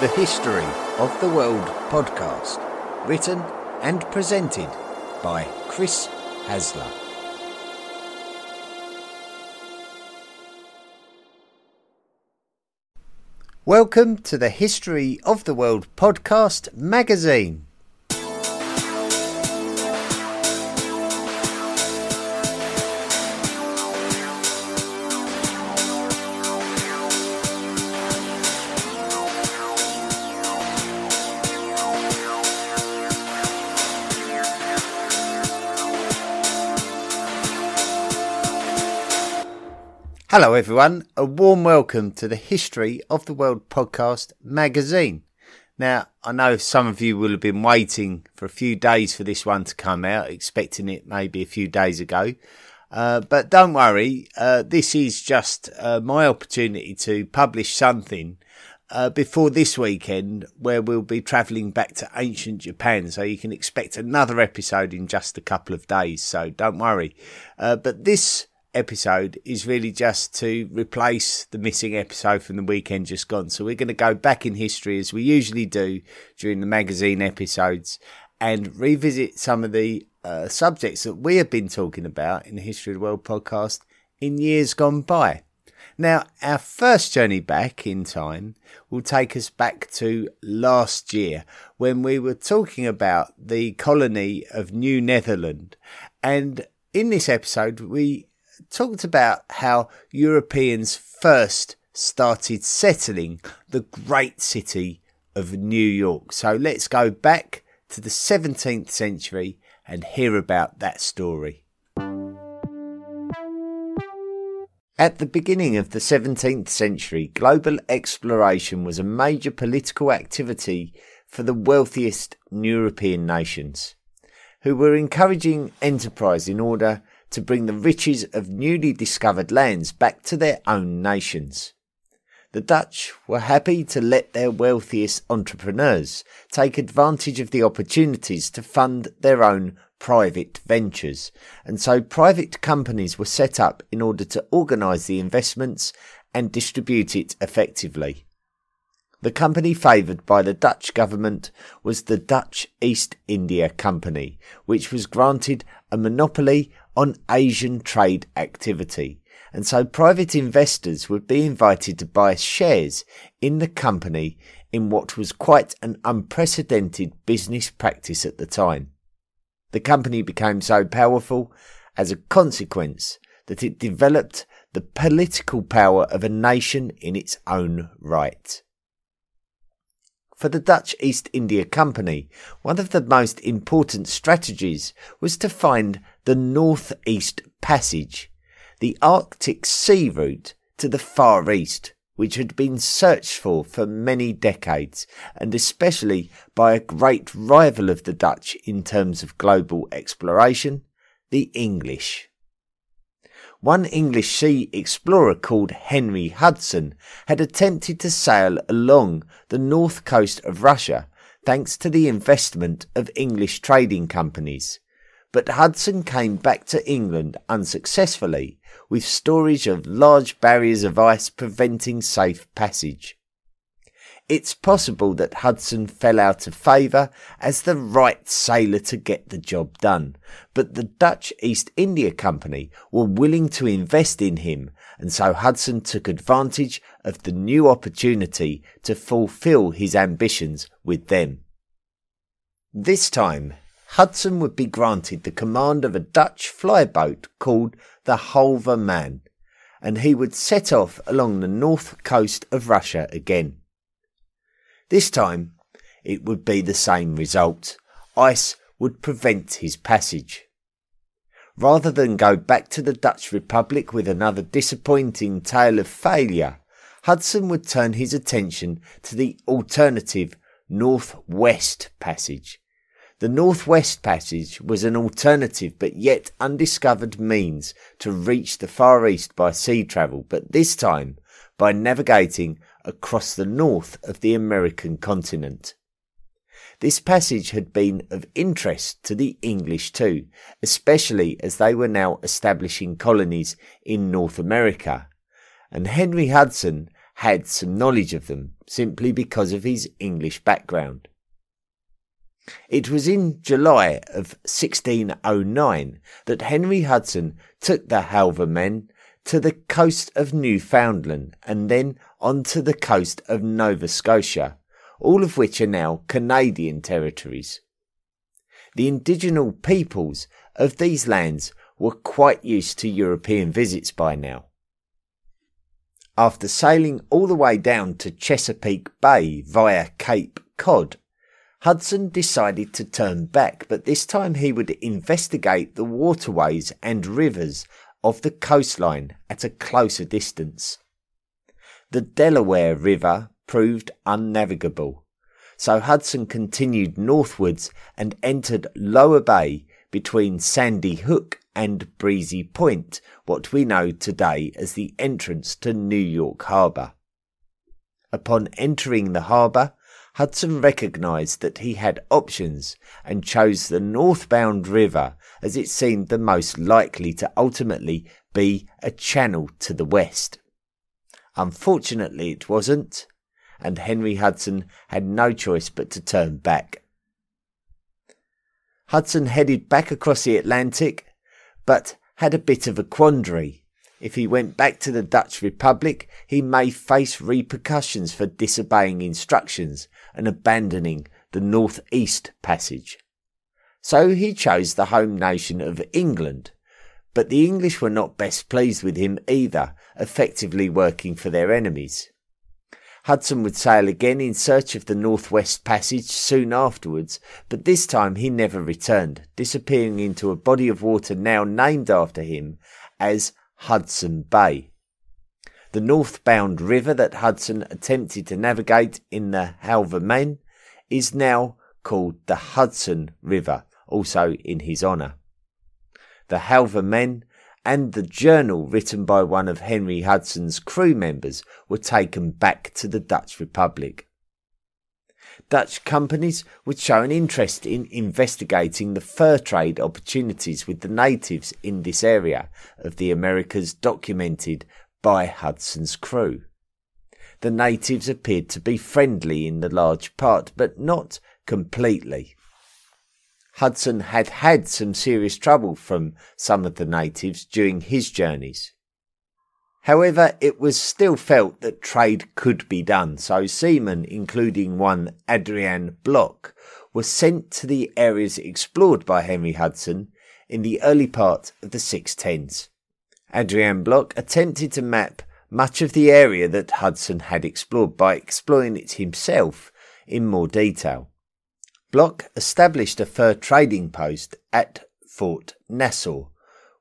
The History of the World podcast, written and presented by Chris Hasler. Welcome to the History of the World podcast magazine. Hello, everyone. A warm welcome to the History of the World podcast magazine. Now, I know some of you will have been waiting for a few days for this one to come out, expecting it maybe a few days ago. Uh, but don't worry, uh, this is just uh, my opportunity to publish something uh, before this weekend where we'll be travelling back to ancient Japan. So you can expect another episode in just a couple of days. So don't worry. Uh, but this episode is really just to replace the missing episode from the weekend just gone. So we're going to go back in history as we usually do during the magazine episodes and revisit some of the uh, subjects that we have been talking about in the History of the World podcast in years gone by. Now, our first journey back in time will take us back to last year when we were talking about the colony of New Netherland. And in this episode, we talked about how Europeans first started settling the great city of New York. So let's go back to the 17th century and hear about that story. At the beginning of the 17th century, global exploration was a major political activity for the wealthiest European nations, who were encouraging enterprise in order to bring the riches of newly discovered lands back to their own nations. The Dutch were happy to let their wealthiest entrepreneurs take advantage of the opportunities to fund their own private ventures, and so private companies were set up in order to organise the investments and distribute it effectively. The company favoured by the Dutch government was the Dutch East India Company, which was granted a monopoly on Asian trade activity. And so private investors would be invited to buy shares in the company in what was quite an unprecedented business practice at the time. The company became so powerful as a consequence that it developed the political power of a nation in its own right. For the Dutch East India Company, one of the most important strategies was to find the Northeast Passage, the Arctic Sea route to the Far East, which had been searched for for many decades, and especially by a great rival of the Dutch in terms of global exploration, the English. One English sea explorer called Henry Hudson had attempted to sail along the north coast of Russia thanks to the investment of English trading companies. But Hudson came back to England unsuccessfully with storage of large barriers of ice preventing safe passage it's possible that Hudson fell out of favour as the right sailor to get the job done, but the Dutch East India Company were willing to invest in him, and so Hudson took advantage of the new opportunity to fulfil his ambitions with them. This time, Hudson would be granted the command of a Dutch flyboat called the Halve Maen, and he would set off along the north coast of Russia again. This time, it would be the same result. Ice would prevent his passage. Rather than go back to the Dutch Republic with another disappointing tale of failure, Hudson would turn his attention to the alternative Northwest Passage. The Northwest Passage was an alternative but yet undiscovered means to reach the Far East by sea travel, but this time by navigating across the north of the American continent. This passage had been of interest to the English too, especially as they were now establishing colonies in North America, and Henry Hudson had some knowledge of them simply because of his English background. It was in July of 1609 that Henry Hudson took the Halve Maen to the coast of Newfoundland and then on to the coast of Nova Scotia, all of which are now Canadian territories. The indigenous peoples of these lands were quite used to European visits by now. After sailing all the way down to Chesapeake Bay via Cape Cod, Hudson decided to turn back, but this time he would investigate the waterways and rivers of the coastline at a closer distance. The Delaware River proved unnavigable, so Hudson continued northwards and entered Lower Bay between Sandy Hook and Breezy Point, what we know today as the entrance to New York Harbour. Upon entering the harbour, Hudson recognized that he had options and chose the northbound river as it seemed the most likely to ultimately be a channel to the west. Unfortunately, it wasn't, and Henry Hudson had no choice but to turn back. Hudson headed back across the Atlantic, but had a bit of a quandary. If he went back to the Dutch Republic, he may face repercussions for disobeying instructions and abandoning the North East Passage. So he chose the home nation of England. But the English were not best pleased with him either, effectively working for their enemies. Hudson would sail again in search of the Northwest Passage soon afterwards, but this time he never returned, disappearing into a body of water now named after him as Hudson Bay. The northbound river that Hudson attempted to navigate in the Halve Maen is now called the Hudson River, also in his honour. The Halve Maen and the journal written by one of Henry Hudson's crew members were taken back to the Dutch Republic. Dutch companies would show an interest in investigating the fur trade opportunities with the natives in this area of the Americas documented by Hudson's crew. The natives appeared to be friendly in the large part, but not completely. Hudson had had some serious trouble from some of the natives during his journeys. However, it was still felt that trade could be done, so seamen, including one Adrian Block, were sent to the areas explored by Henry Hudson in the early part of the 610s. Adrian Block attempted to map much of the area that Hudson had explored by exploring it himself in more detail. Block established a fur trading post at Fort Nassau,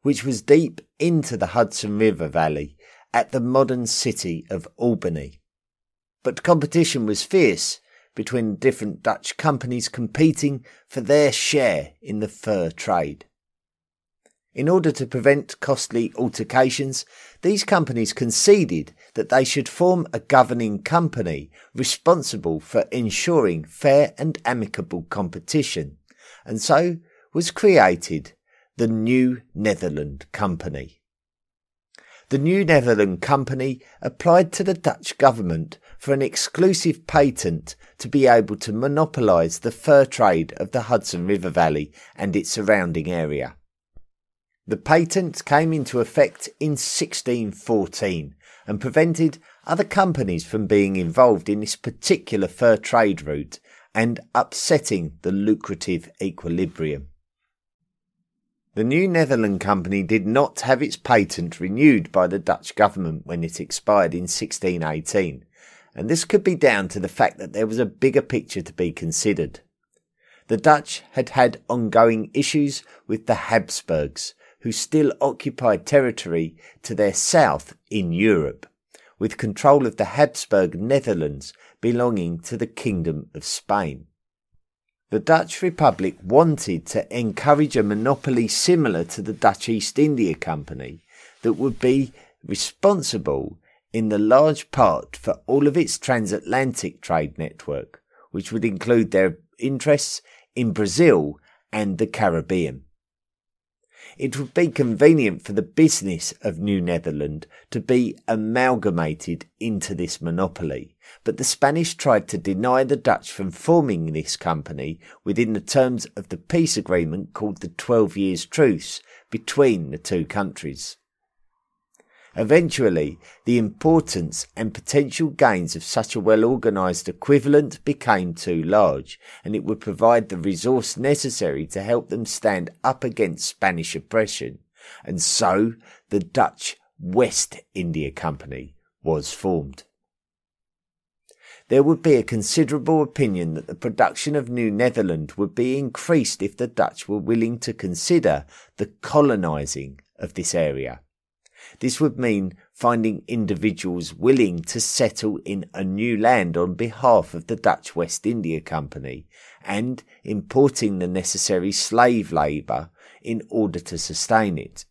which was deep into the Hudson River Valley at the modern city of Albany. But competition was fierce between different Dutch companies competing for their share in the fur trade. In order to prevent costly altercations, these companies conceded that they should form a governing company responsible for ensuring fair and amicable competition, and so was created the New Netherland Company. The New Netherland Company applied to the Dutch government for an exclusive patent to be able to monopolise the fur trade of the Hudson River Valley and its surrounding area. The patent came into effect in 1614 and prevented other companies from being involved in this particular fur trade route and upsetting the lucrative equilibrium. The New Netherland Company did not have its patent renewed by the Dutch government when it expired in 1618, and this could be down to the fact that there was a bigger picture to be considered. The Dutch had had ongoing issues with the Habsburgs, who still occupied territory to their south in Europe, with control of the Habsburg Netherlands belonging to the Kingdom of Spain. The Dutch Republic wanted to encourage a monopoly similar to the Dutch East India Company that would be responsible in the large part for all of its transatlantic trade network, which would include their interests in Brazil and the Caribbean. It would be convenient for the business of New Netherland to be amalgamated into this monopoly, but the Spanish tried to deny the Dutch from forming this company within the terms of the peace agreement called the Twelve Years' Truce between the two countries. Eventually, the importance and potential gains of such a well organised equivalent became too large, and it would provide the resource necessary to help them stand up against Spanish oppression. And so the Dutch West India Company was formed. There would be a considerable opinion that the production of New Netherland would be increased if the Dutch were willing to consider the colonising of this area. This would mean finding individuals willing to settle in a new land on behalf of the Dutch West India Company and importing the necessary slave labour in order to sustain it.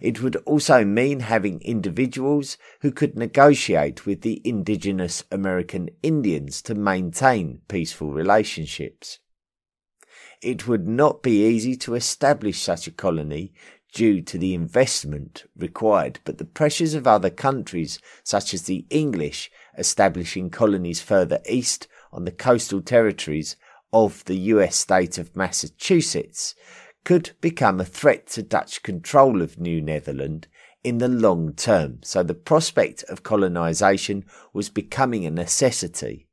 It would also mean having individuals who could negotiate with the indigenous American Indians to maintain peaceful relationships. It would not be easy to establish such a colony due to the investment required, but the pressures of other countries, such as the English establishing colonies further east on the coastal territories of the US state of Massachusetts, could become a threat to Dutch control of New Netherland in the long term, so the prospect of colonisation was becoming a necessity.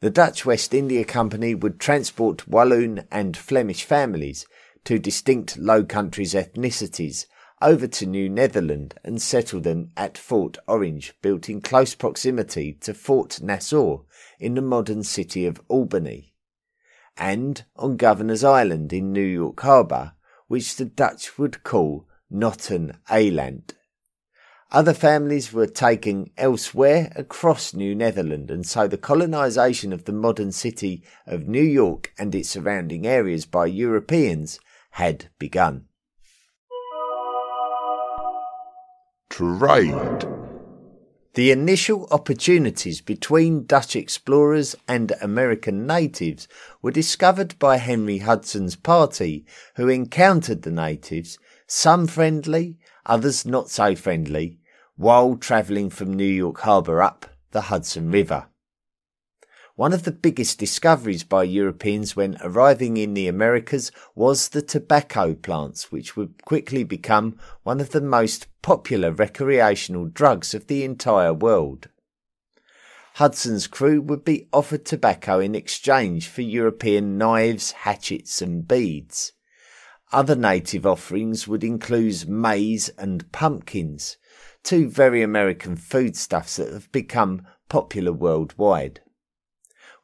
The Dutch West India Company would transport Walloon and Flemish families two distinct Low Countries ethnicities over to New Netherland and settle them at Fort Orange, built in close proximity to Fort Nassau in the modern city of Albany, and on Governor's Island in New York Harbour, which the Dutch would call Notten Eiland. Other families were taken elsewhere across New Netherland, and so the colonisation of the modern city of New York and its surrounding areas by Europeans had begun. Trade. The initial opportunities between Dutch explorers and American natives were discovered by Henry Hudson's party, who encountered the natives, some friendly, others not so friendly, while travelling from New York Harbour up the Hudson River. One of the biggest discoveries by Europeans when arriving in the Americas was the tobacco plants, which would quickly become one of the most popular recreational drugs of the entire world. Hudson's crew would be offered tobacco in exchange for European knives, hatchets, and beads. Other native offerings would include maize and pumpkins, two very American foodstuffs that have become popular worldwide.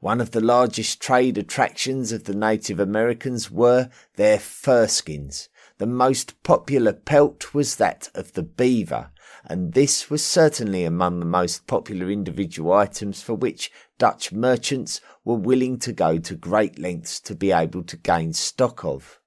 One of the largest trade attractions of the Native Americans were their furskins. The most popular pelt was that of the beaver, and this was certainly among the most popular individual items for which Dutch merchants were willing to go to great lengths to be able to gain stock of.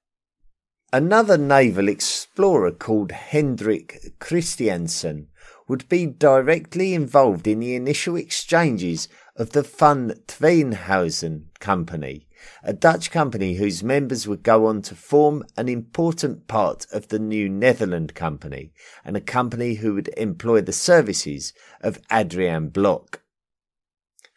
Another naval explorer called Hendrik Christiansen would be directly involved in the initial exchanges of the Van Tweenhuizen Company, a Dutch company whose members would go on to form an important part of the New Netherland Company, and a company who would employ the services of Adrian Blok.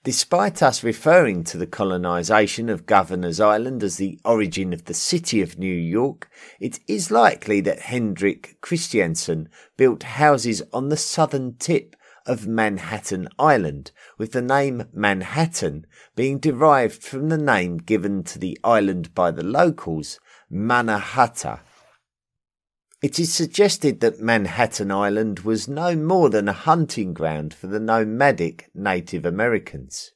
Despite us referring to the colonisation of Governor's Island as the origin of the city of New York, it is likely that Hendrik Christiansen built houses on the southern tip of Manhattan Island, with the name Manhattan being derived from the name given to the island by the locals, Manahatta. It is suggested that Manhattan Island was no more than a hunting ground for the nomadic Native Americans.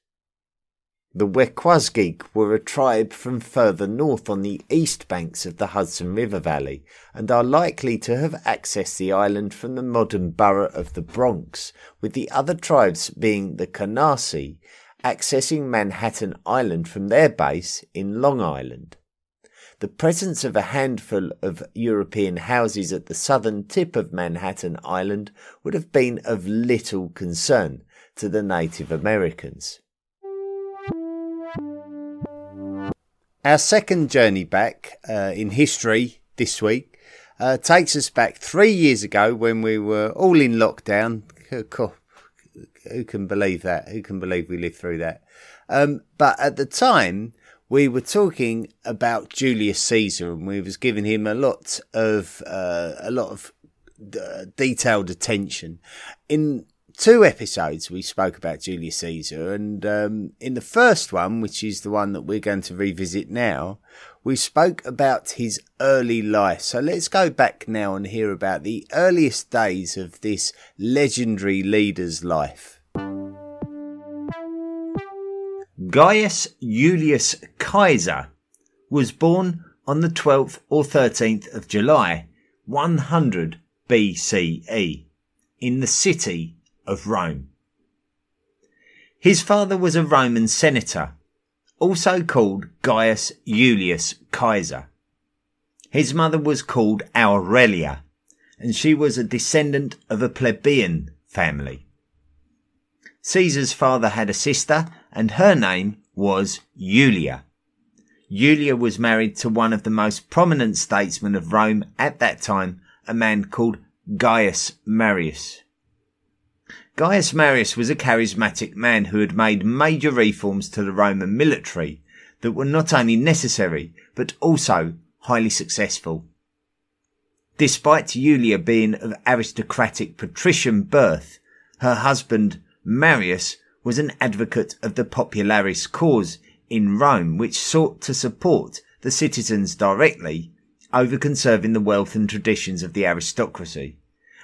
The Wequasgeek were a tribe from further north on the east banks of the Hudson River Valley and are likely to have accessed the island from the modern borough of the Bronx, with the other tribes being the Canarsie accessing Manhattan Island from their base in Long Island. The presence of a handful of European houses at the southern tip of Manhattan Island would have been of little concern to the Native Americans. Our second journey back uh, in history this week uh, takes us back three years ago when we were all in lockdown. Who can believe that? Who can believe we lived through that? Um, but at the time, we were talking about Julius Caesar, and we was giving him a lot of uh, a lot of uh, detailed attention. In two episodes, we spoke about Julius Caesar, and um, in the first one, which is the one that we're going to revisit now, we spoke about his early life. So let's go back now and hear about the earliest days of this legendary leader's life. Gaius Julius Caesar was born on the 12th or 13th of July 100 BCE in the city of Rome. His father was a Roman senator, also called Gaius Julius Caesar. His mother was called Aurelia, and she was a descendant of a plebeian family. Caesar's father had a sister and her name was Julia. Julia was married to one of the most prominent statesmen of Rome at that time, a man called Gaius Marius. Gaius Marius was a charismatic man who had made major reforms to the Roman military that were not only necessary, but also highly successful. Despite Julia being of aristocratic patrician birth, her husband Marius was an advocate of the Popularis cause in Rome, which sought to support the citizens directly over conserving the wealth and traditions of the aristocracy,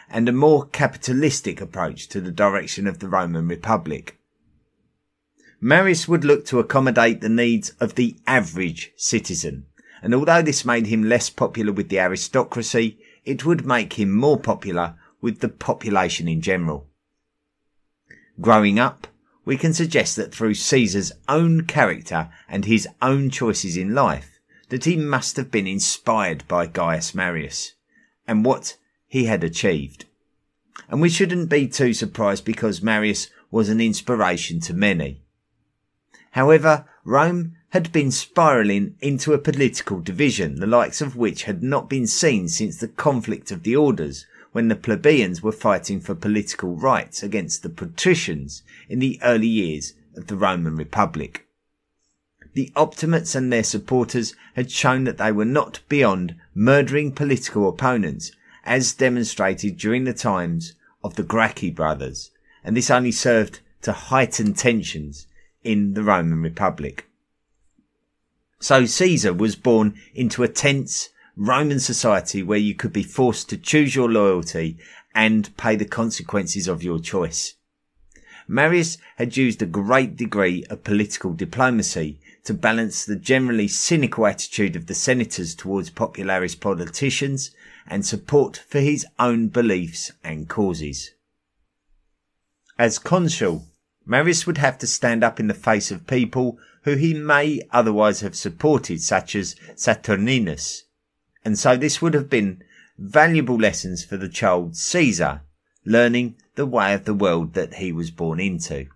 and a more capitalistic approach to the direction of the Roman Republic. Marius would look to accommodate the needs of the average citizen, and although this made him less popular with the aristocracy, it would make him more popular with the population in general. Growing up, we can suggest that through Caesar's own character and his own choices in life, that he must have been inspired by Gaius Marius and what he had achieved. And we shouldn't be too surprised because Marius was an inspiration to many. However, Rome had been spiralling into a political division, the likes of which had not been seen since the conflict of the orders when the plebeians were fighting for political rights against the patricians in the early years of the Roman Republic. The Optimates and their supporters had shown that they were not beyond murdering political opponents, as demonstrated during the times of the Gracchi brothers, and this only served to heighten tensions in the Roman Republic. So Caesar was born into a tense Roman society where you could be forced to choose your loyalty and pay the consequences of your choice. Marius had used a great degree of political diplomacy to balance the generally cynical attitude of the senators towards popularist politicians and support for his own beliefs and causes. As consul, Marius would have to stand up in the face of people who he may otherwise have supported, such as Saturninus, and so this would have been valuable lessons for the child Caesar, learning the way of the world that he was born into.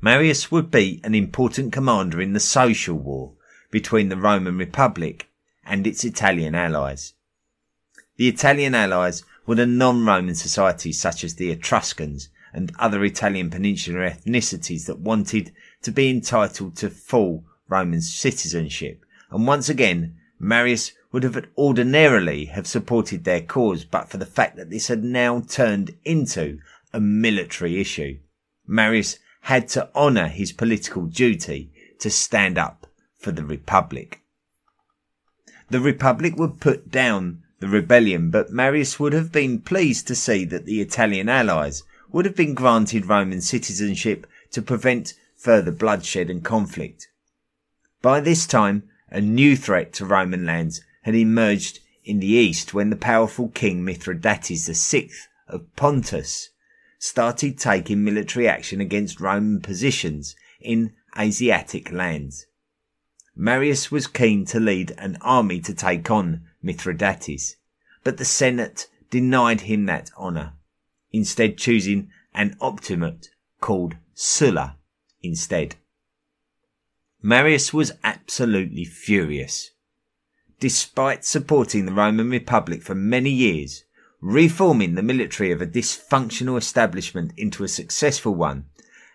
Marius would be an important commander in the social war between the Roman Republic and its Italian allies. The Italian allies were the non-Roman societies such as the Etruscans and other Italian peninsular ethnicities that wanted to be entitled to full Roman citizenship. And once again, Marius would have ordinarily have supported their cause but for the fact that this had now turned into a military issue. Marius had to honour his political duty to stand up for the Republic. The Republic would put down the rebellion, but Marius would have been pleased to see that the Italian allies would have been granted Roman citizenship to prevent further bloodshed and conflict. By this time, a new threat to Roman lands had emerged in the east when the powerful king Mithridates VI of Pontus started taking military action against Roman positions in Asiatic lands. Marius was keen to lead an army to take on Mithridates, but the Senate denied him that honour, instead choosing an optimate called Sulla instead. Marius was absolutely furious. Despite supporting the Roman Republic for many years, reforming the military of a dysfunctional establishment into a successful one,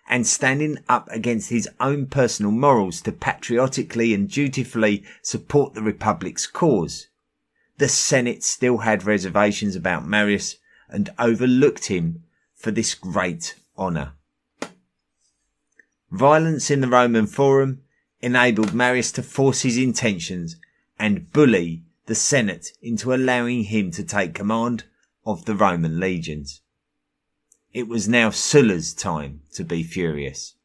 and standing up against his own personal morals to patriotically and dutifully support the Republic's cause. The Senate still had reservations about Marius and overlooked him for this great honour. Violence in the Roman Forum enabled Marius to force his intentions and bully the Senate into allowing him to take command of the Roman legions. It was now Sulla's time to be furious,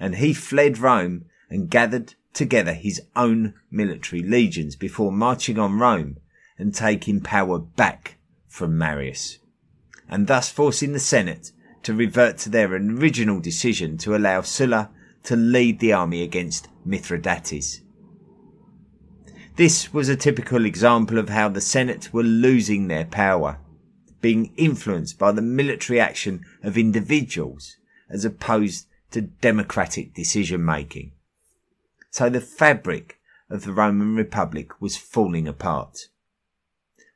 and he fled Rome and gathered together his own military legions before marching on Rome and taking power back from Marius, and thus forcing the Senate to revert to their original decision to allow Sulla to lead the army against Mithridates. This was a typical example of how the Senate were losing their power, being influenced by the military action of individuals as opposed to democratic decision making. So the fabric of the Roman Republic was falling apart.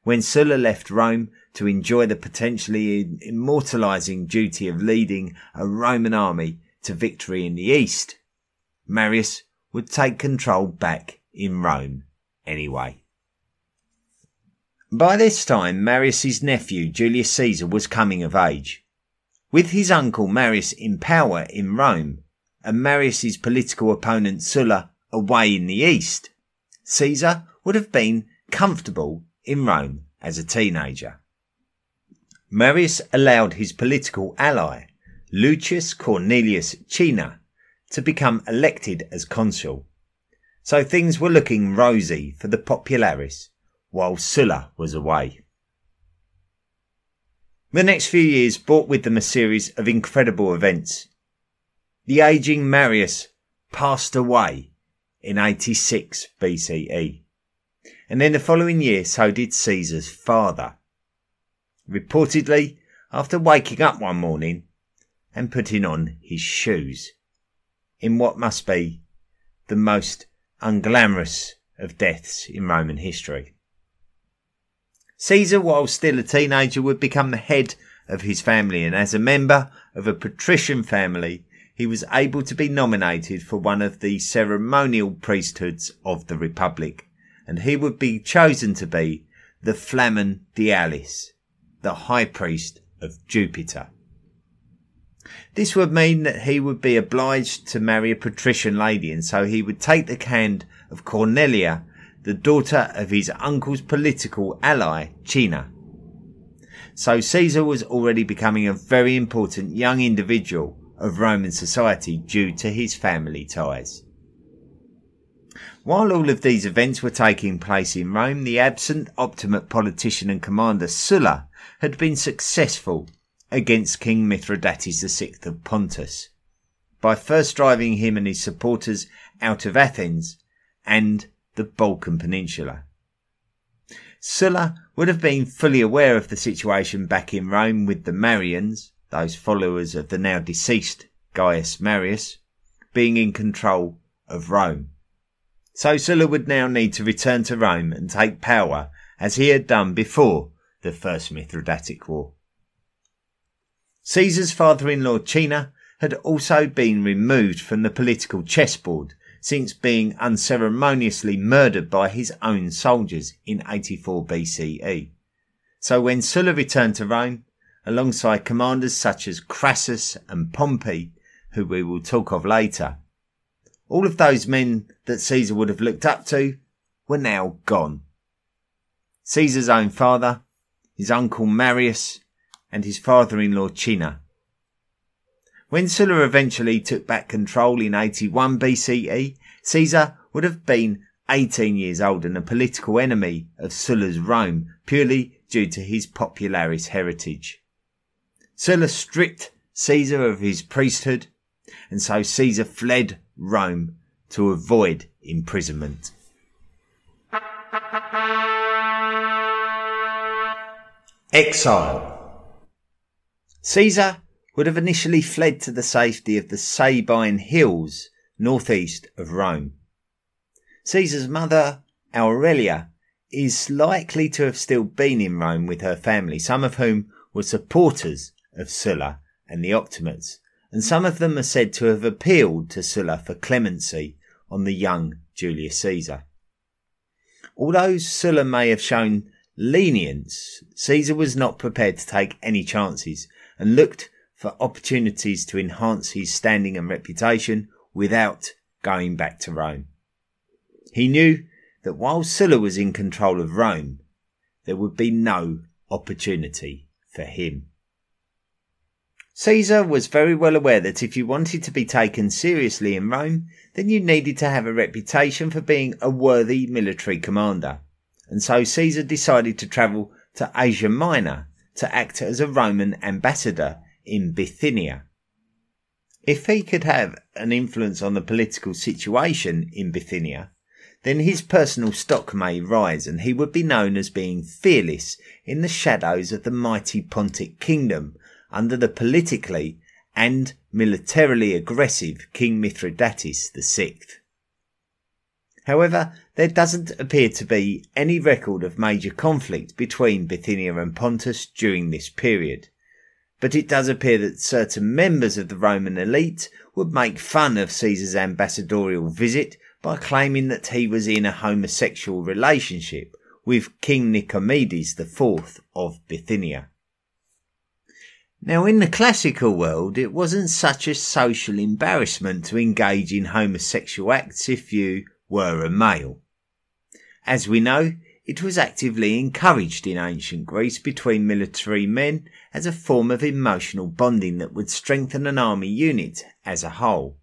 When Sulla left Rome to enjoy the potentially immortalizing duty of leading a Roman army to victory in the east, Marius would take control back in Rome anyway. By this time, Marius's nephew Julius Caesar was coming of age. With his uncle Marius in power in Rome and Marius's political opponent Sulla away in the east, Caesar would have been comfortable in Rome as a teenager. Marius allowed his political ally, Lucius Cornelius Cinna, to become elected as consul. So things were looking rosy for the popularis while Sulla was away. The next few years brought with them a series of incredible events. The aging Marius passed away in 86 BCE. And then the following year, so did Caesar's father. Reportedly, after waking up one morning and putting on his shoes in what must be the most unglamorous of deaths in Roman history. Caesar, while still a teenager, would become the head of his family, and as a member of a patrician family, he was able to be nominated for one of the ceremonial priesthoods of the Republic, and he would be chosen to be the Flamen Dialis, the high priest of Jupiter. This would mean that he would be obliged to marry a patrician lady, and so he would take the hand of Cornelia, the daughter of his uncle's political ally, Cinna. So Caesar was already becoming a very important young individual of Roman society due to his family ties. While all of these events were taking place in Rome, the absent Optimate politician and commander Sulla had been successful against King Mithridates VI of Pontus by first driving him and his supporters out of Athens and the Balkan Peninsula. Sulla would have been fully aware of the situation back in Rome with the Marians, those followers of the now deceased Gaius Marius, being in control of Rome. So Sulla would now need to return to Rome and take power as he had done before the First Mithridatic War. Caesar's father-in-law Cinna had also been removed from the political chessboard since being unceremoniously murdered by his own soldiers in 84 BCE. So when Sulla returned to Rome, alongside commanders such as Crassus and Pompey, who we will talk of later, all of those men that Caesar would have looked up to were now gone. Caesar's own father, his uncle Marius, and his father-in-law Cinna. When Sulla eventually took back control in 81 BCE, Caesar would have been 18 years old and a political enemy of Sulla's Rome purely due to his popularis heritage. Sulla stripped Caesar of his priesthood, and so Caesar fled Rome to avoid imprisonment. Exile Caesar would have initially fled to the safety of the Sabine Hills northeast of Rome. Caesar's mother, Aurelia, is likely to have still been in Rome with her family, some of whom were supporters of Sulla and the Optimates, and some of them are said to have appealed to Sulla for clemency on the young Julius Caesar. Although Sulla may have shown lenience, Caesar was not prepared to take any chances and looked for opportunities to enhance his standing and reputation without going back to Rome. He knew that while Sulla was in control of Rome, there would be no opportunity for him. Caesar was very well aware that if you wanted to be taken seriously in Rome, then you needed to have a reputation for being a worthy military commander. And so Caesar decided to travel to Asia Minor to act as a Roman ambassador in Bithynia. If he could have an influence on the political situation in Bithynia, then his personal stock may rise and he would be known as being fearless in the shadows of the mighty Pontic kingdom under the politically and militarily aggressive King Mithridates VI. However, there doesn't appear to be any record of major conflict between Bithynia and Pontus during this period. But it does appear that certain members of the Roman elite would make fun of Caesar's ambassadorial visit by claiming that he was in a homosexual relationship with King Nicomedes IV of Bithynia. Now, in the classical world, it wasn't such a social embarrassment to engage in homosexual acts if you were a male. As we know, it was actively encouraged in ancient Greece between military men as a form of emotional bonding that would strengthen an army unit as a whole.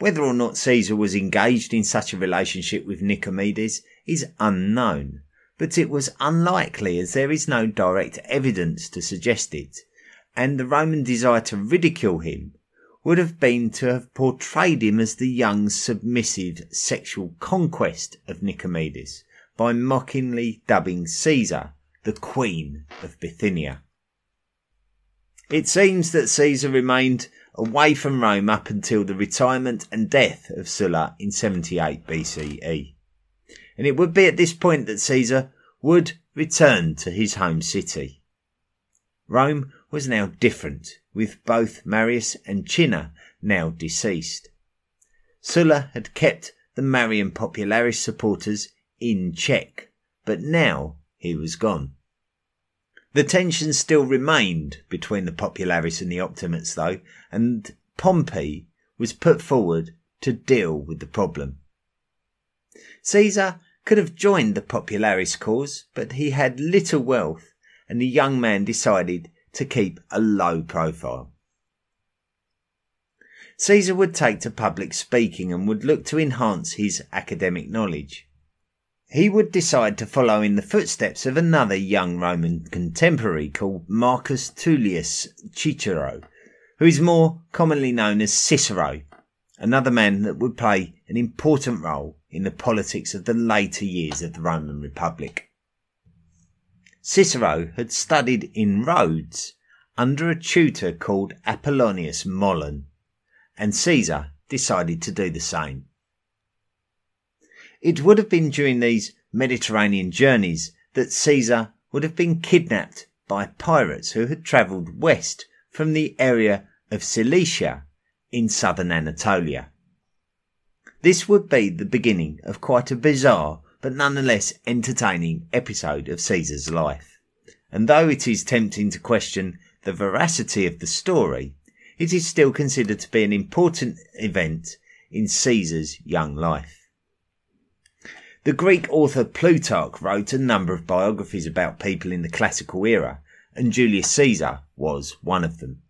Whether or not Caesar was engaged in such a relationship with Nicomedes is unknown, but it was unlikely as there is no direct evidence to suggest it, and the Roman desire to ridicule him would have been to have portrayed him as the young submissive sexual conquest of Nicomedes by mockingly dubbing Caesar the Queen of Bithynia. It seems that Caesar remained away from Rome up until the retirement and death of Sulla in 78 BCE. And it would be at this point that Caesar would return to his home city. Rome was now different, with both Marius and Cinna now deceased. Sulla had kept the Marian Popularis supporters in check, but now he was gone. The tension still remained between the Popularis and the Optimates, though, and Pompey was put forward to deal with the problem. Caesar could have joined the Popularis cause, but he had little wealth, and the young man decided to keep a low profile. Caesar would take to public speaking and would look to enhance his academic knowledge he would decide to follow in the footsteps of another young Roman contemporary called Marcus Tullius Cicero, who is more commonly known as Cicero, another man that would play an important role in the politics of the later years of the Roman Republic. Cicero had studied in Rhodes under a tutor called Apollonius Molon, and Caesar decided to do the same. It would have been during these Mediterranean journeys that Caesar would have been kidnapped by pirates who had travelled west from the area of Cilicia in southern Anatolia. This would be the beginning of quite a bizarre but nonetheless entertaining episode of Caesar's life. And though it is tempting to question the veracity of the story, it is still considered to be an important event in Caesar's young life. The Greek author Plutarch wrote a number of biographies about people in the classical era, and Julius Caesar was one of them.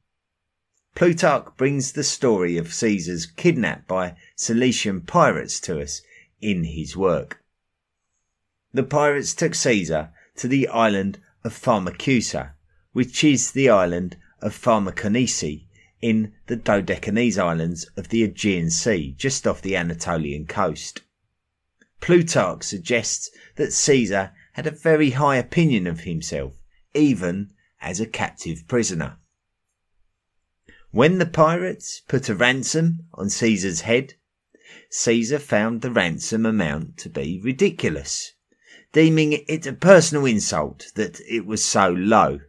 Plutarch brings the story of Caesar's kidnap by Cilician pirates to us in his work. The pirates took Caesar to the island of Pharmacusa, which is the island of Pharmakonisi in the Dodecanese Islands of the Aegean Sea, just off the Anatolian coast. Plutarch suggests that Caesar had a very high opinion of himself, even as a captive prisoner. When the pirates put a ransom on Caesar's head, Caesar found the ransom amount to be ridiculous, deeming it a personal insult that it was so low.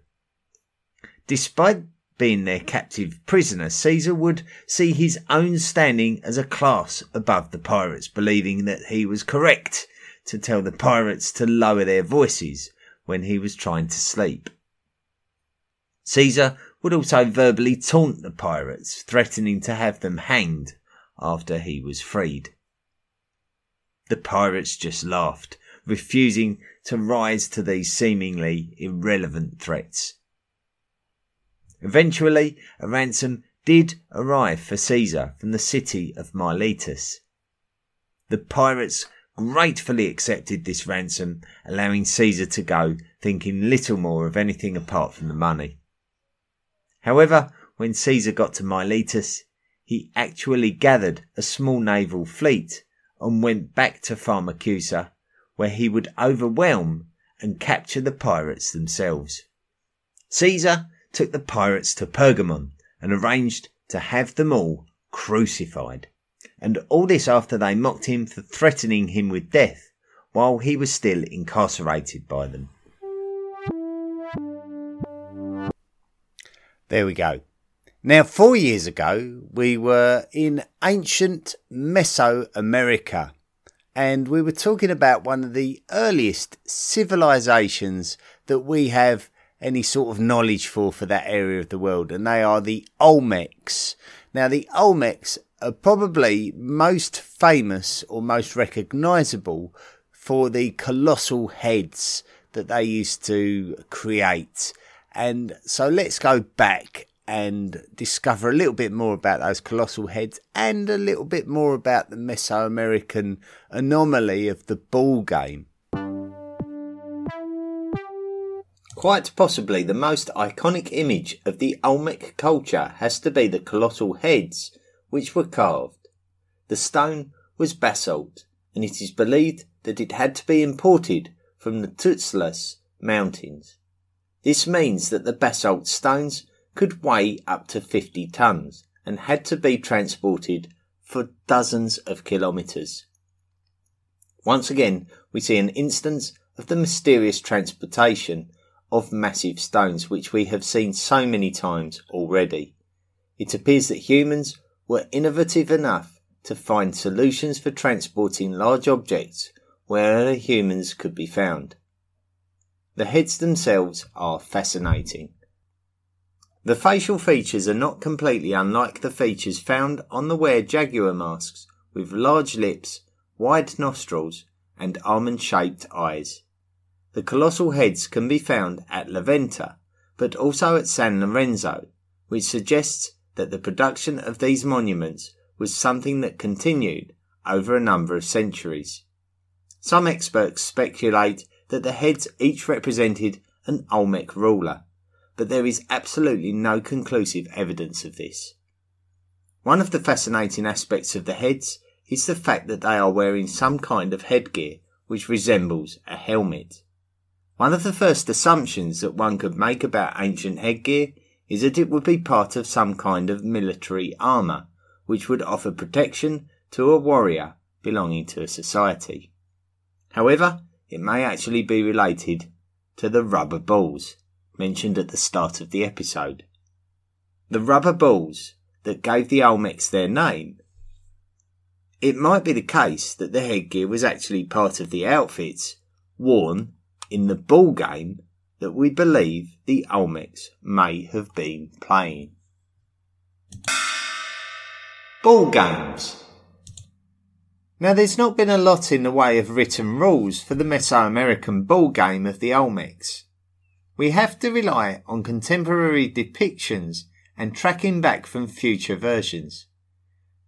Despite being their captive prisoner, Caesar would see his own standing as a class above the pirates, believing that he was correct to tell the pirates to lower their voices when he was trying to sleep. Caesar would also verbally taunt the pirates, threatening to have them hanged after he was freed. The pirates just laughed, refusing to rise to these seemingly irrelevant threats. Eventually, a ransom did arrive for Caesar from the city of Miletus. The pirates gratefully accepted this ransom, allowing Caesar to go, thinking little more of anything apart from the money. However, when Caesar got to Miletus, he actually gathered a small naval fleet and went back to Pharmacusa, where he would overwhelm and capture the pirates themselves. Caesar took the pirates to Pergamon and arranged to have them all crucified. And all this after they mocked him for threatening him with death while he was still incarcerated by them. There we go. Now, four years ago, we were in ancient Mesoamerica and we were talking about one of the earliest civilizations that we have any sort of knowledge for for that area of the world, and they are the Olmecs. Now, the Olmecs are probably most famous or most recognizable for the colossal heads that they used to create. And so let's go back and discover a little bit more about those colossal heads and a little bit more about the Mesoamerican anomaly of the ball game. Quite possibly the most iconic image of the Olmec culture has to be the colossal heads which were carved. The stone was basalt, and it is believed that it had to be imported from the Tuxtlas mountains. This means that the basalt stones could weigh up to 50 tons and had to be transported for dozens of kilometres. Once again, we see an instance of the mysterious transportation of massive stones, which we have seen so many times already. It appears that humans were innovative enough to find solutions for transporting large objects wherever humans could be found. The heads themselves are fascinating. The facial features are not completely unlike the features found on the were jaguar masks, with large lips, wide nostrils, and almond shaped eyes. The colossal heads can be found at La Venta, but also at San Lorenzo, which suggests that the production of these monuments was something that continued over a number of centuries. Some experts speculate that the heads each represented an Olmec ruler, but there is absolutely no conclusive evidence of this. One of the fascinating aspects of the heads is the fact that they are wearing some kind of headgear which resembles a helmet. One of the first assumptions that one could make about ancient headgear is that it would be part of some kind of military armour, which would offer protection to a warrior belonging to a society. However, it may actually be related to the rubber balls mentioned at the start of the episode. The rubber balls that gave the Olmecs their name. It might be the case that the headgear was actually part of the outfits worn in the ball game that we believe the Olmecs may have been playing. Ball games. Now, there's not been a lot in the way of written rules for the Mesoamerican ball game of the Olmecs. We have to rely on contemporary depictions and tracking back from future versions.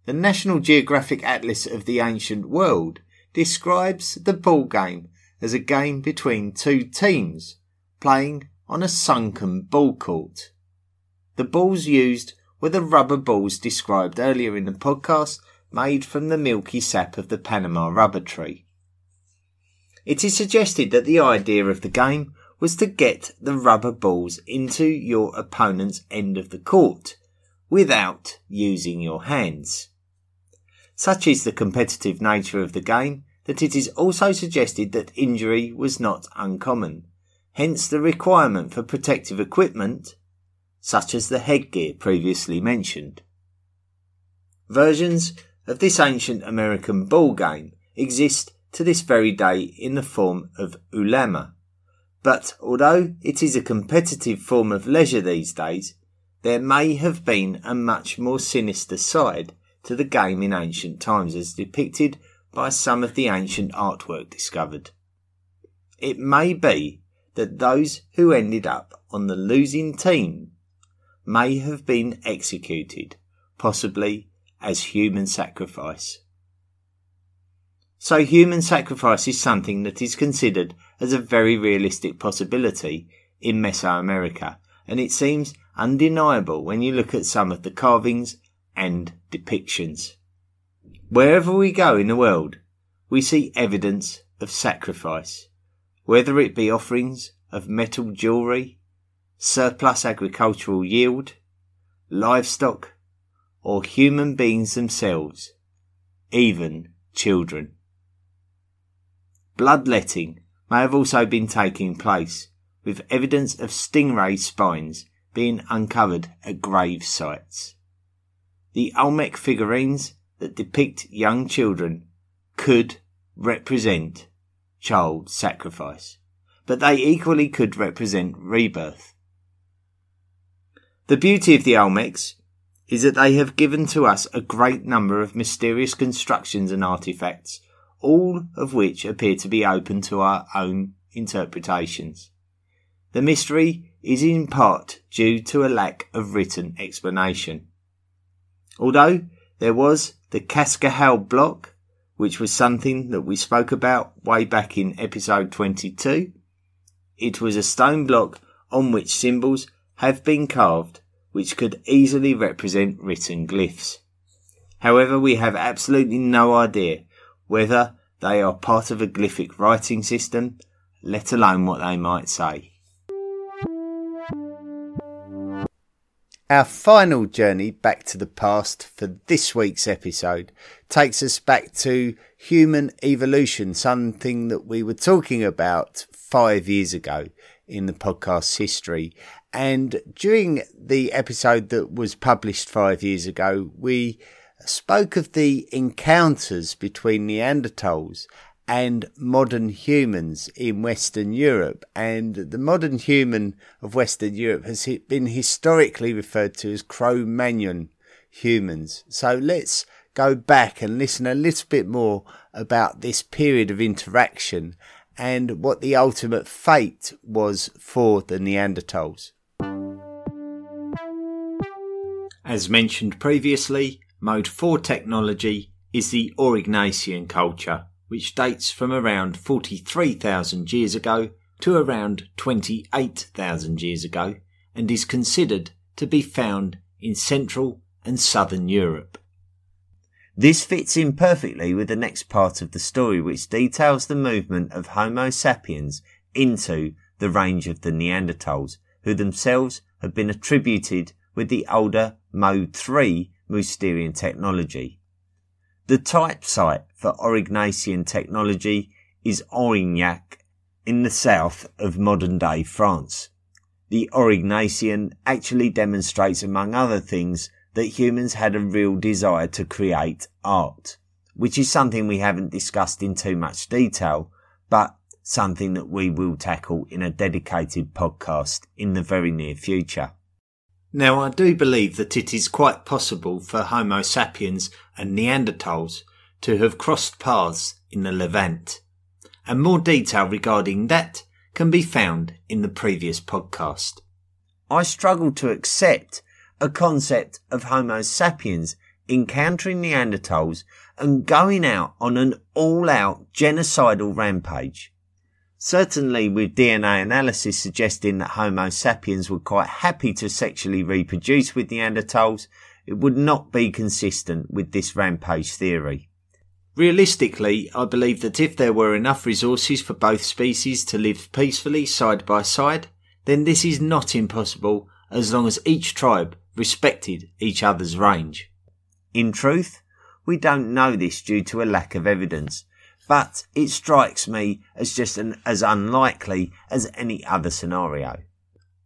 The National Geographic Atlas of the Ancient World describes the ball game as a game between two teams playing on a sunken ball court. The balls used were the rubber balls described earlier in the podcast made from the milky sap of the Panama rubber tree. It is suggested that the idea of the game was to get the rubber balls into your opponent's end of the court without using your hands. Such is the competitive nature of the game that it is also suggested that injury was not uncommon, hence the requirement for protective equipment, such as the headgear previously mentioned. Versions of this ancient American ball game exist to this very day in the form of ulama. But although it is a competitive form of leisure these days, there may have been a much more sinister side to the game in ancient times as depicted by some of the ancient artwork discovered. It may be that those who ended up on the losing team may have been executed, possibly as human sacrifice. So human sacrifice is something that is considered as a very realistic possibility in Mesoamerica, and it seems undeniable when you look at some of the carvings and depictions. Wherever we go in the world, we see evidence of sacrifice, whether it be offerings of metal jewellery, surplus agricultural yield, livestock, or human beings themselves, even children. Bloodletting may have also been taking place, with evidence of stingray spines being uncovered at grave sites. The Olmec figurines that depict young children could represent child sacrifice, but they equally could represent rebirth. The beauty of the Olmecs is that they have given to us a great number of mysterious constructions and artifacts, all of which appear to be open to our own interpretations. The mystery is in part due to a lack of written explanation. Although there was the Cascajal block, which was something that we spoke about way back in episode 22, it was a stone block on which symbols have been carved which could easily represent written glyphs. However, we have absolutely no idea whether they are part of a glyphic writing system, let alone what they might say. Our final journey back to the past for this week's episode takes us back to human evolution, something that we were talking about five years ago in the podcast's history. And during the episode that was published five years ago, we spoke of the encounters between Neanderthals and modern humans in Western Europe. And the modern human of Western Europe has been historically referred to as Cro Magnon humans. So let's go back and listen a little bit more about this period of interaction and what the ultimate fate was for the Neanderthals. As mentioned previously, Mode 4 technology is the Aurignacian culture which dates from around 43,000 years ago to around 28,000 years ago and is considered to be found in Central and Southern Europe. This fits in perfectly with the next part of the story, which details the movement of Homo sapiens into the range of the Neanderthals, who themselves have been attributed with the older Mode 3 Mousterian technology. The type site for Aurignacian technology is Aurignac in the south of modern day France. The Aurignacian actually demonstrates, among other things, that humans had a real desire to create art, which is something we haven't discussed in too much detail, but something that we will tackle in a dedicated podcast in the very near future. Now, I do believe that it is quite possible for Homo sapiens and Neanderthals to have crossed paths in the Levant, and more detail regarding that can be found in the previous podcast. I struggle to accept a concept of Homo sapiens encountering Neanderthals and going out on an all-out genocidal rampage. Certainly with DNA analysis suggesting that Homo sapiens were quite happy to sexually reproduce with Neanderthals, it would not be consistent with this rampage theory. Realistically, I believe that if there were enough resources for both species to live peacefully side by side, then this is not impossible as long as each tribe respected each other's range. In truth, we don't know this due to a lack of evidence, but it strikes me as just an, as unlikely as any other scenario.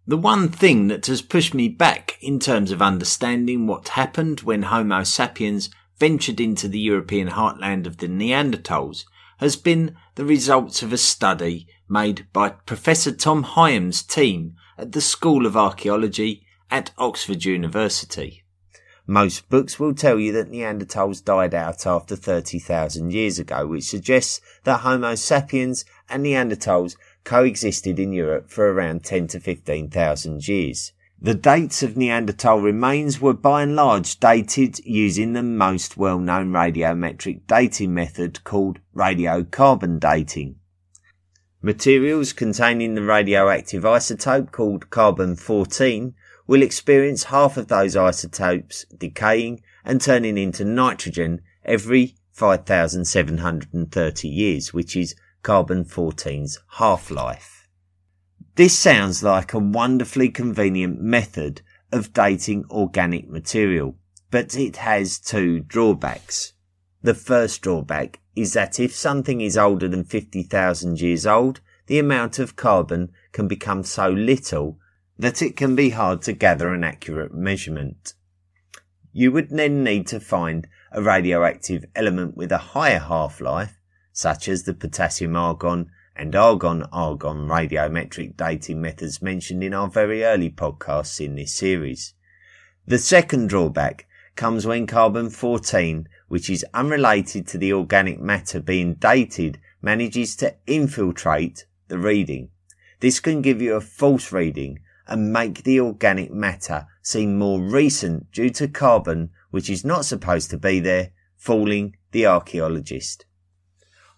The one thing that has pushed me back in terms of understanding what happened when Homo sapiens ventured into the European heartland of the Neanderthals has been the results of a study made by Professor Tom Higham's team at the School of Archaeology at Oxford University. Most books will tell you that Neanderthals died out after 30,000 years ago, which suggests that Homo sapiens and Neanderthals coexisted in Europe for around 10 to 15,000 years. The dates of Neanderthal remains were by and large dated using the most well-known radiometric dating method called radiocarbon dating. Materials containing the radioactive isotope called carbon-14 will experience half of those isotopes decaying and turning into nitrogen every 5,730 years, which is carbon 14's half-life. This sounds like a wonderfully convenient method of dating organic material, but it has two drawbacks. The first drawback is that if something is older than 50,000 years old, the amount of carbon can become so little that it can be hard to gather an accurate measurement. You would then need to find a radioactive element with a higher half-life, such as the potassium argon and argon argon radiometric dating methods mentioned in our very early podcasts in this series. The second drawback comes when carbon 14, which is unrelated to the organic matter being dated, manages to infiltrate the reading. This can give you a false reading and make the organic matter seem more recent due to carbon, which is not supposed to be there, fooling the archaeologist.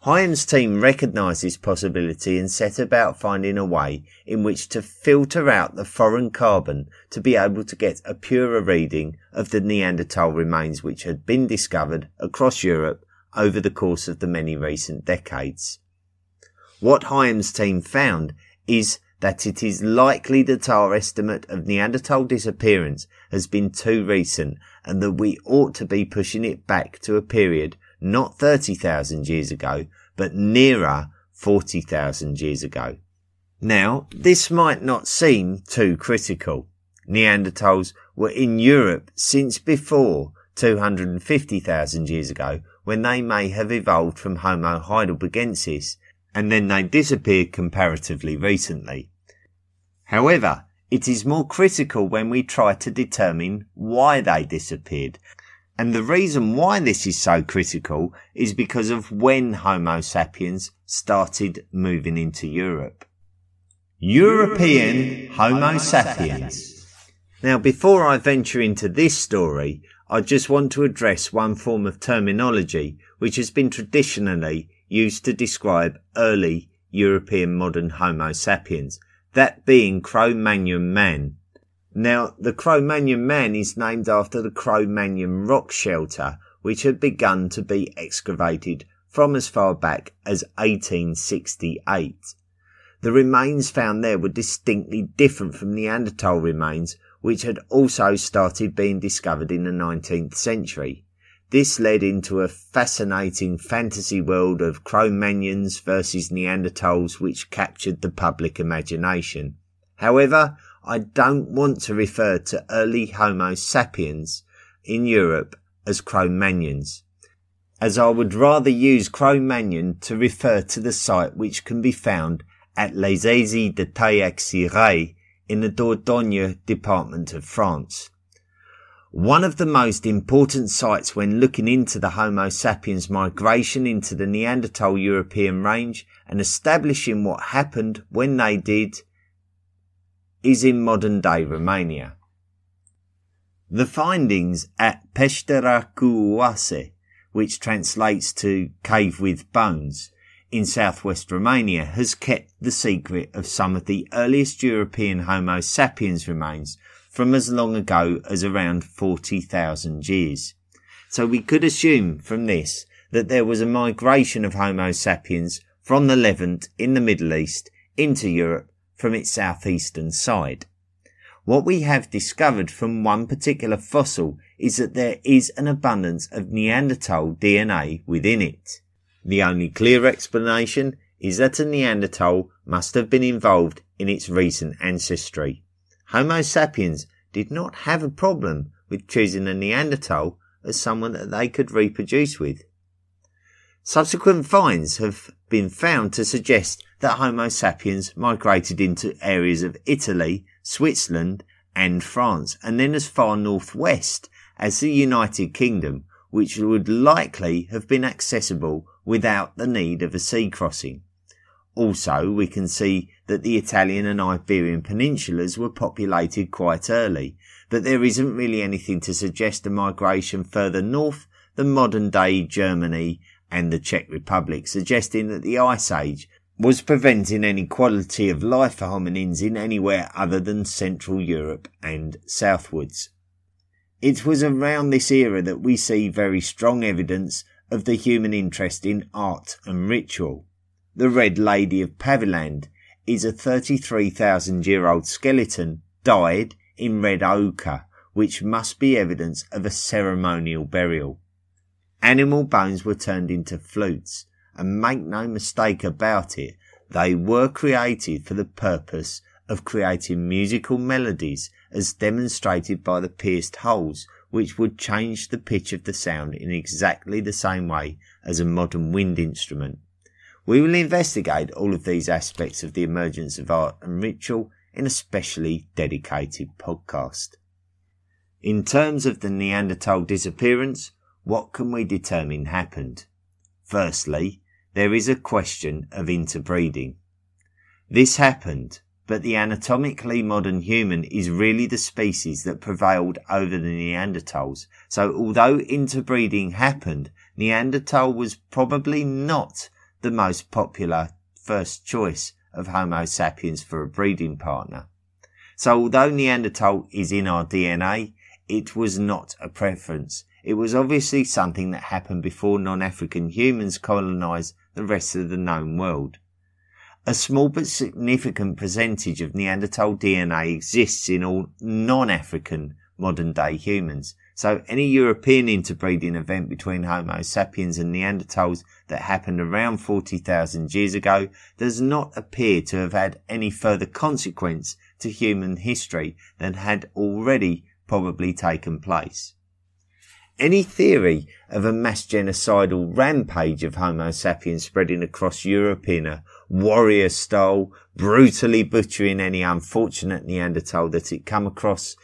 Higham's team recognised this possibility and set about finding a way in which to filter out the foreign carbon to be able to get a purer reading of the Neanderthal remains which had been discovered across Europe over the course of the many recent decades. What Higham's team found is that it is likely that our estimate of Neanderthal disappearance has been too recent and that we ought to be pushing it back to a period not 30,000 years ago, but nearer 40,000 years ago. Now, this might not seem too critical. Neanderthals were in Europe since before 250,000 years ago when they may have evolved from Homo heidelbergensis and then they disappeared comparatively recently. However, it is more critical when we try to determine why they disappeared. And the reason why this is so critical is because of when Homo sapiens started moving into Europe. European Homo sapiens. Now, before I venture into this story, I just want to address one form of terminology which has been traditionally used to describe early European modern Homo sapiens, that being Cro-Magnon man. Now, the Cro-Magnon man is named after the Cro-Magnon rock shelter, which had begun to be excavated from as far back as 1868. The remains found there were distinctly different from Neanderthal remains, which had also started being discovered in the 19th century. This led into a fascinating fantasy world of Cro-Magnons versus Neanderthals which captured the public imagination. However, I don't want to refer to early Homo sapiens in Europe as Cro-Magnons, as I would rather use Cro-Magnon to refer to the site which can be found at Les Eyzies-de-Tayac-Sireuil in the Dordogne department of France. One of the most important sites when looking into the Homo sapiens migration into the Neanderthal European range and establishing what happened when they did is in modern day Romania. The findings at Peștera which translates to cave with bones, in southwest Romania has kept the secret of some of the earliest European Homo sapiens remains from as long ago as around 40,000 years. So we could assume from this that there was a migration of Homo sapiens from the Levant in the Middle East into Europe from its southeastern side. What we have discovered from one particular fossil is that there is an abundance of Neanderthal DNA within it. The only clear explanation is that a Neanderthal must have been involved in its recent ancestry. Homo sapiens did not have a problem with choosing a Neanderthal as someone that they could reproduce with. Subsequent finds have been found to suggest that Homo sapiens migrated into areas of Italy, Switzerland, and France, and then as far northwest as the United Kingdom, which would likely have been accessible without the need of a sea crossing. Also, we can see that the Italian and Iberian peninsulas were populated quite early, but there isn't really anything to suggest a migration further north than modern day Germany and the Czech Republic, suggesting that the Ice Age was preventing any quality of life for hominins in anywhere other than Central Europe and southwards. It was around this era that we see very strong evidence of the human interest in art and ritual. The Red Lady of Paviland is a 33,000 year old skeleton dyed in red ochre, which must be evidence of a ceremonial burial. Animal bones were turned into flutes, and make no mistake about it, they were created for the purpose of creating musical melodies as demonstrated by the pierced holes which would change the pitch of the sound in exactly the same way as a modern wind instrument. We will investigate all of these aspects of the emergence of art and ritual in a specially dedicated podcast. In terms of the Neanderthal disappearance, what can we determine happened? Firstly, there is a question of interbreeding. This happened, but the anatomically modern human is really the species that prevailed over the Neanderthals. So although interbreeding happened, Neanderthal was probably not the most popular first choice of Homo sapiens for a breeding partner. So although Neanderthal is in our DNA, it was not a preference. It was obviously something that happened before non-African humans colonized the rest of the known world. A small but significant percentage of Neanderthal DNA exists in all non-African modern day humans. So any European interbreeding event between Homo sapiens and Neanderthals that happened around 40,000 years ago does not appear to have had any further consequence to human history than had already probably taken place. Any theory of a mass genocidal rampage of Homo sapiens spreading across Europe in a warrior style, brutally butchering any unfortunate Neanderthal that it come across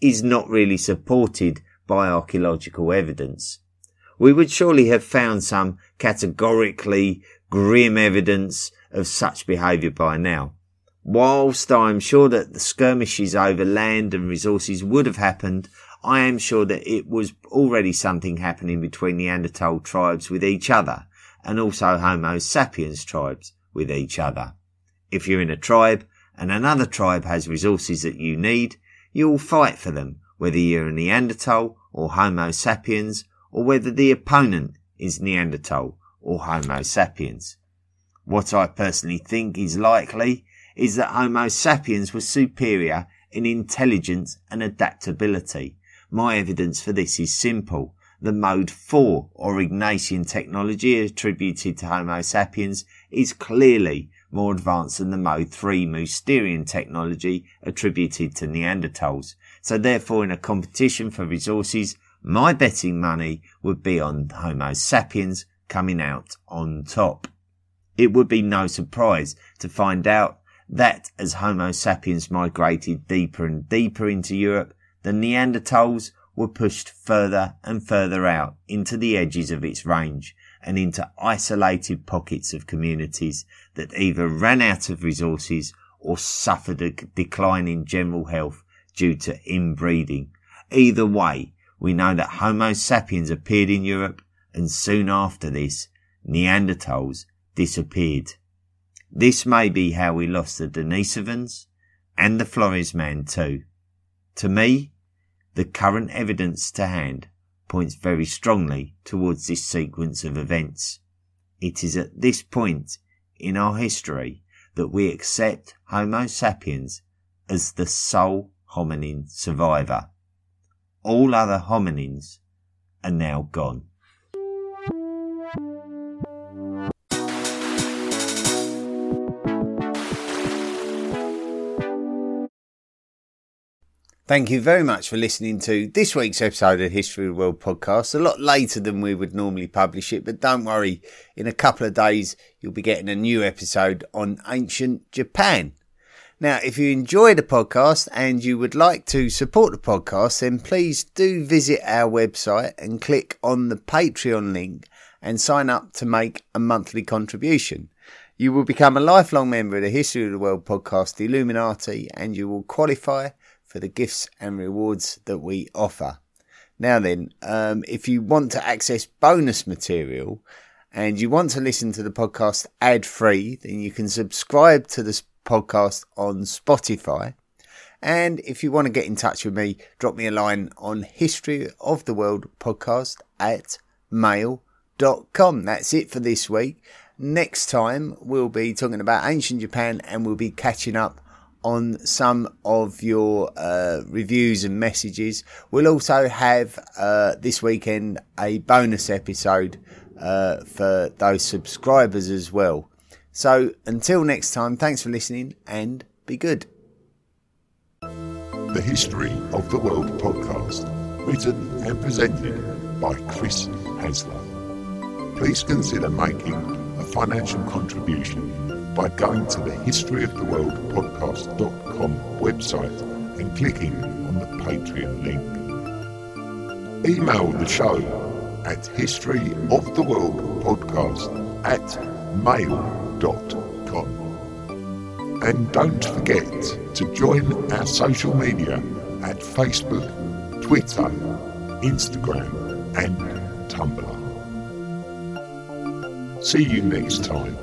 is not really supported by archaeological evidence. We would surely have found some categorically grim evidence of such behaviour by now. Whilst I am sure that the skirmishes over land and resources would have happened, I am sure that it was already something happening between Neanderthal tribes with each other and also Homo sapiens tribes with each other. If you're in a tribe and another tribe has resources that you need, you'll fight for them, whether you're a Neanderthal or Homo sapiens or whether the opponent is Neanderthal or Homo sapiens. What I personally think is likely is that Homo sapiens was superior in intelligence and adaptability my evidence for this is simple. The mode 4 Aurignacian technology attributed to Homo sapiens is clearly more advanced than the mode 3 Mousterian technology attributed to Neanderthals. So therefore in a competition for resources, my betting money would be on Homo sapiens coming out on top. It would be no surprise to find out that as Homo sapiens migrated deeper and deeper into Europe, the Neanderthals were pushed further and further out into the edges of its range and into isolated pockets of communities that either ran out of resources or suffered a decline in general health due to inbreeding. Either way, we know that Homo sapiens appeared in Europe and soon after this, Neanderthals disappeared. This may be how we lost the Denisovans and the Flores man too. To me, the current evidence to hand points very strongly towards this sequence of events. It is at this point in our history that we accept Homo sapiens as the sole hominin survivor. All other hominins are now gone. Thank you very much for listening to this week's episode of History of the World podcast. A lot later than we would normally publish it, but don't worry, in a couple of days you'll be getting a new episode on ancient Japan. Now, if you enjoy the podcast and you would like to support the podcast, then please do visit our website and click on the Patreon link and sign up to make a monthly contribution. You will become a lifelong member of the History of the World podcast, the Illuminati, and you will qualify for the gifts and rewards that we offer. Now, then, um, if you want to access bonus material and you want to listen to the podcast ad free, then you can subscribe to this podcast on Spotify. And if you want to get in touch with me, drop me a line on history of the world podcast at mail.com. That's it for this week. Next time, we'll be talking about ancient Japan and we'll be catching up on some of your uh, reviews and messages. We'll also have uh, this weekend a bonus episode uh, for those subscribers as well. So until next time, thanks for listening and be good. The History of the World podcast, written and presented by Chris Hasler. Please consider making a financial contribution by going to the historyoftheworldpodcast.com website and clicking on the Patreon link. Email the show at historyoftheworldpodcast at mail.com. And don't forget to join our social media at Facebook, Twitter, Instagram, and Tumblr. See you next time.